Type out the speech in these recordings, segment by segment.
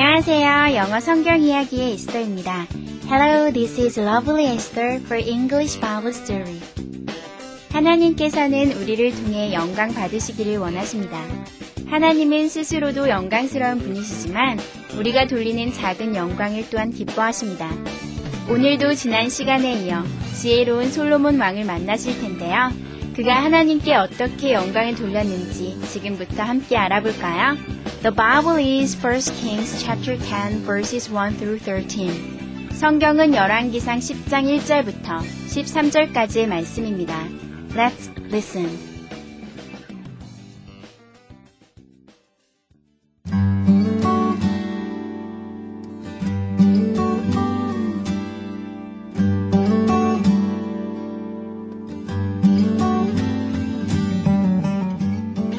안녕하세요. 영어 성경 이야기의 에스더입니다. Hello, this is Lovely Esther for English Bible Story. 하나님께서는 우리를 통해 영광 받으시기를 원하십니다. 하나님은 스스로도 영광스러운 분이시지만 우리가 돌리는 작은 영광을 또한 기뻐하십니다. 오늘도 지난 시간에 이어 지혜로운 솔로몬 왕을 만나실 텐데요. 그가 하나님께 어떻게 영광을 돌렸는지 지금부터 함께 알아볼까요? The Bible is 1 Kings chapter 10 verses 1 through 13. 성경은 열왕기상 10장 1절부터 13절까지의 말씀입니다. Let's listen.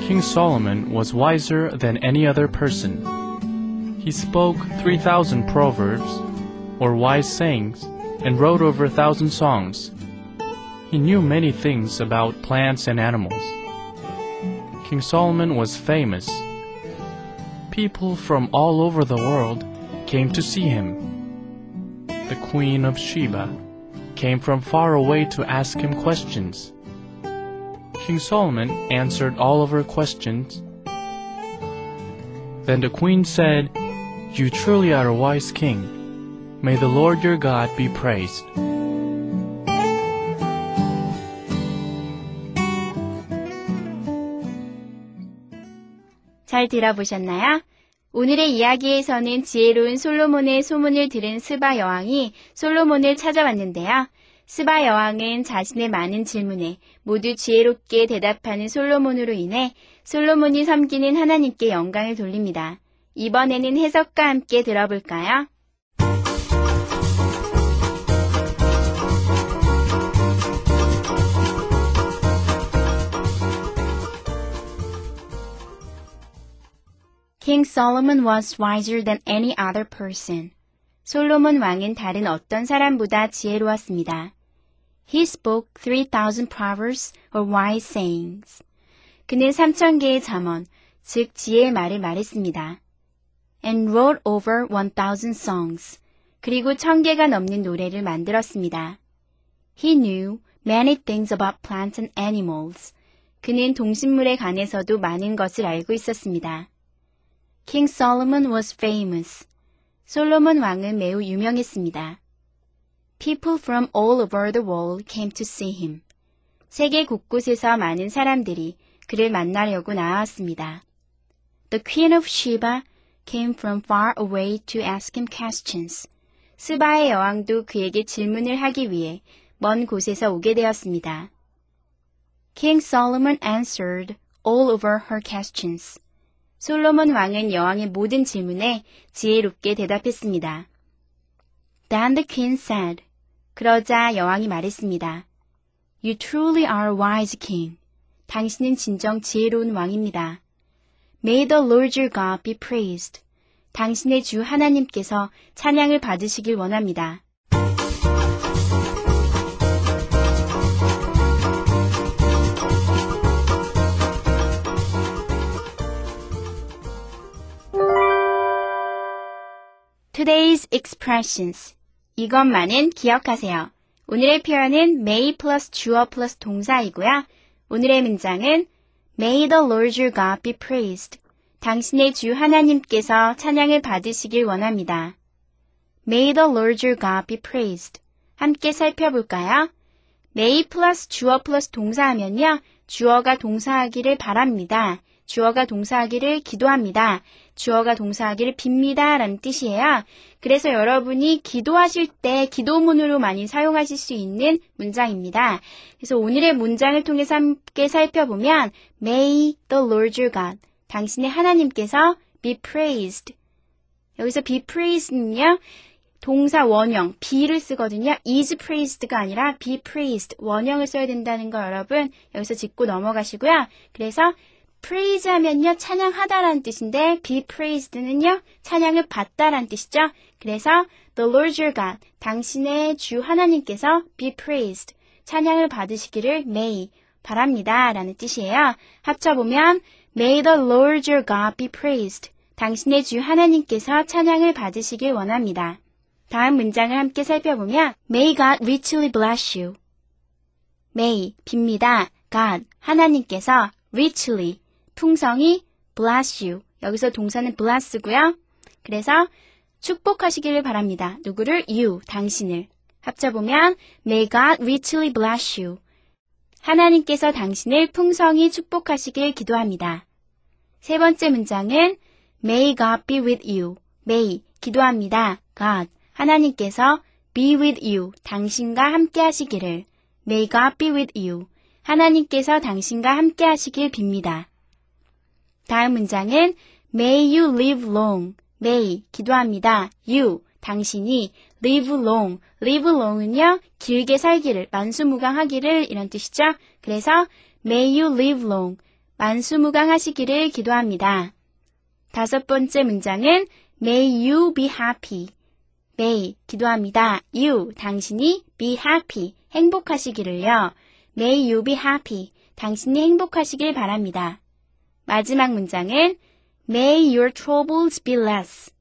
King Solomon was wiser than any other person. He spoke 3,000 proverbs, or wise sayings, and wrote over a thousand songs. He knew many things about plants and animals. King Solomon was famous. People from all over the world came to see him. The Queen of Sheba came from far away to ask him questions. King Solomon answered all of her questions. Then the queen said, You truly are a wise king. May the Lord your God be praised. 잘 들어보셨나요? 오늘의 이야기에서는 지혜로운 솔로몬의 소문을 들은 스바 여왕이 솔로몬을 찾아왔는데요. 스바 여왕은 자신의 많은 질문에 모두 지혜롭게 대답하는 솔로몬으로 인해 솔로몬이 섬기는 하나님께 영광을 돌립니다. 이번에는 해석과 함께 들어볼까요? King Solomon was wiser than any other person. 솔로몬 왕은 다른 어떤 사람보다 지혜로웠습니다. He spoke 3,000 proverbs or wise sayings. 그는 3,000개의 잠언, 즉 지혜의 말을 말했습니다. And wrote over 1,000 songs. 그리고 1,000개가 넘는 노래를 만들었습니다. He knew many things about plants and animals. 그는 동식물에 관해서도 많은 것을 알고 있었습니다. King Solomon was famous. 솔로몬 왕은 매우 유명했습니다. People from all over the world came to see him. 세계 곳곳에서 많은 사람들이 그를 만나려고 나왔습니다. The Queen of Sheba came from far away to ask him questions. 스바의 여왕도 그에게 질문을 하기 위해 먼 곳에서 오게 되었습니다. King Solomon answered all over her questions. 솔로몬 왕은 여왕의 모든 질문에 지혜롭게 대답했습니다. Then the queen said, 그러자 여왕이 말했습니다. You truly are wise king. 당신은 진정 지혜로운 왕입니다. May the Lord your God be praised. 당신의 주 하나님께서 찬양을 받으시길 원합니다. Today's expressions. 이것만은 기억하세요. 오늘의 표현은 may 플러스 주어 플러스 동사이고요. 오늘의 문장은 May the Lord your God be praised. 당신의 주 하나님께서 찬양을 받으시길 원합니다. May the Lord your God be praised. 함께 살펴볼까요? may 플러스 주어 플러스 동사하면요. 주어가 동사하기를 바랍니다. 주어가 동사하기를 기도합니다. 주어가 동사하기를 빕니다. 라는 뜻이에요. 그래서 여러분이 기도하실 때 기도문으로 많이 사용하실 수 있는 문장입니다. 그래서 오늘의 문장을 통해서 함께 살펴보면 May the Lord your God 당신의 하나님께서 be praised 여기서 be praised는요. 동사 원형 be를 쓰거든요. is praised가 아니라 be praised 원형을 써야 된다는 거 여러분 여기서 짚고 넘어가시고요. 그래서 praise 하면요 찬양하다라는 뜻인데 be praised는요 찬양을 받다라는 뜻이죠. 그래서 the Lord your God 당신의 주 하나님께서 be praised 찬양을 받으시기를 may 바랍니다 라는 뜻이에요. 합쳐보면 may the Lord your God be praised 당신의 주 하나님께서 찬양을 받으시길 원합니다. 다음 문장을 함께 살펴보면 May God richly bless you. May 빕니다. God 하나님께서 richly 풍성히 bless you. 여기서 동사는 bless고요. 그래서 축복하시기를 바랍니다. 누구를? you 당신을. 합쳐보면 May God richly bless you. 하나님께서 당신을 풍성히 축복하시길 기도합니다. 세 번째 문장은 May God be with you. May 기도합니다. God 하나님께서 be with you 당신과 함께 하시기를 May God be with you 하나님께서 당신과 함께 하시길 빕니다. 다음 문장은 May you live long. May 기도합니다. You 당신이 live long. live long은요 길게 살기를 만수무강하기를 이런 뜻이죠. 그래서 May you live long. 만수무강하시기를 기도합니다. 다섯 번째 문장은 May you be happy. May 기도합니다. You 당신이 be happy 행복하시기를요. May you be happy 당신이 행복하시길 바랍니다. 마지막 문장은 May your troubles be less.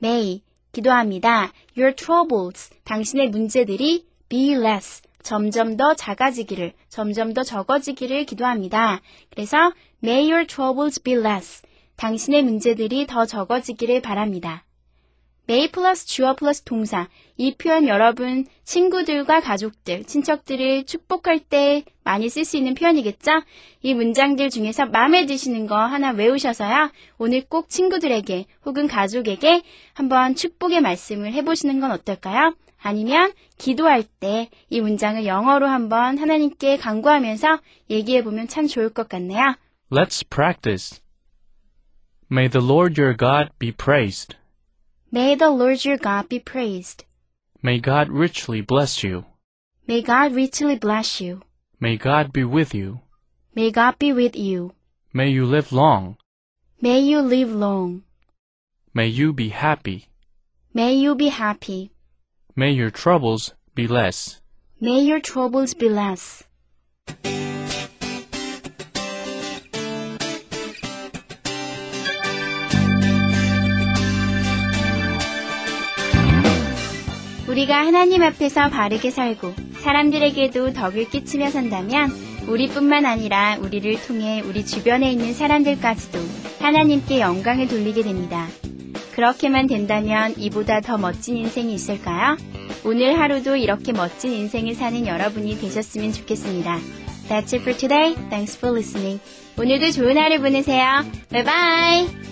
May 기도합니다. Your troubles 당신의 문제들이 be less 점점 더 작아지기를 점점 더 적어지기를 기도합니다. 그래서 May your troubles be less 당신의 문제들이 더 적어지기를 바랍니다. May 플러스 주어 플러스 동사. 이 표현 여러분 친구들과 가족들, 친척들을 축복할 때 많이 쓸 수 있는 표현이겠죠? 이 문장들 중에서 마음에 드시는 거 하나 외우셔서요. 오늘 꼭 친구들에게 혹은 가족에게 한번 축복의 말씀을 해보시는 건 어떨까요? 아니면 기도할 때 이 문장을 영어로 한번 하나님께 간구하면서 얘기해 보면 참 좋을 것 같네요. Let's practice. May the Lord your God be praised. May the Lord your God be praised. May God richly bless you. May God richly bless you. May God be with you. May God be with you. May you live long. May you live long. May you be happy. May you be happy. May your troubles be less. May your troubles be less. 우리가 하나님 앞에서 바르게 살고 사람들에게도 덕을 끼치며 산다면 우리뿐만 아니라 우리를 통해 우리 주변에 있는 사람들까지도 하나님께 영광을 돌리게 됩니다. 그렇게만 된다면 이보다 더 멋진 인생이 있을까요? 오늘 하루도 이렇게 멋진 인생을 사는 여러분이 되셨으면 좋겠습니다. That's it for today. Thanks for listening. 오늘도 좋은 하루 보내세요. Bye bye!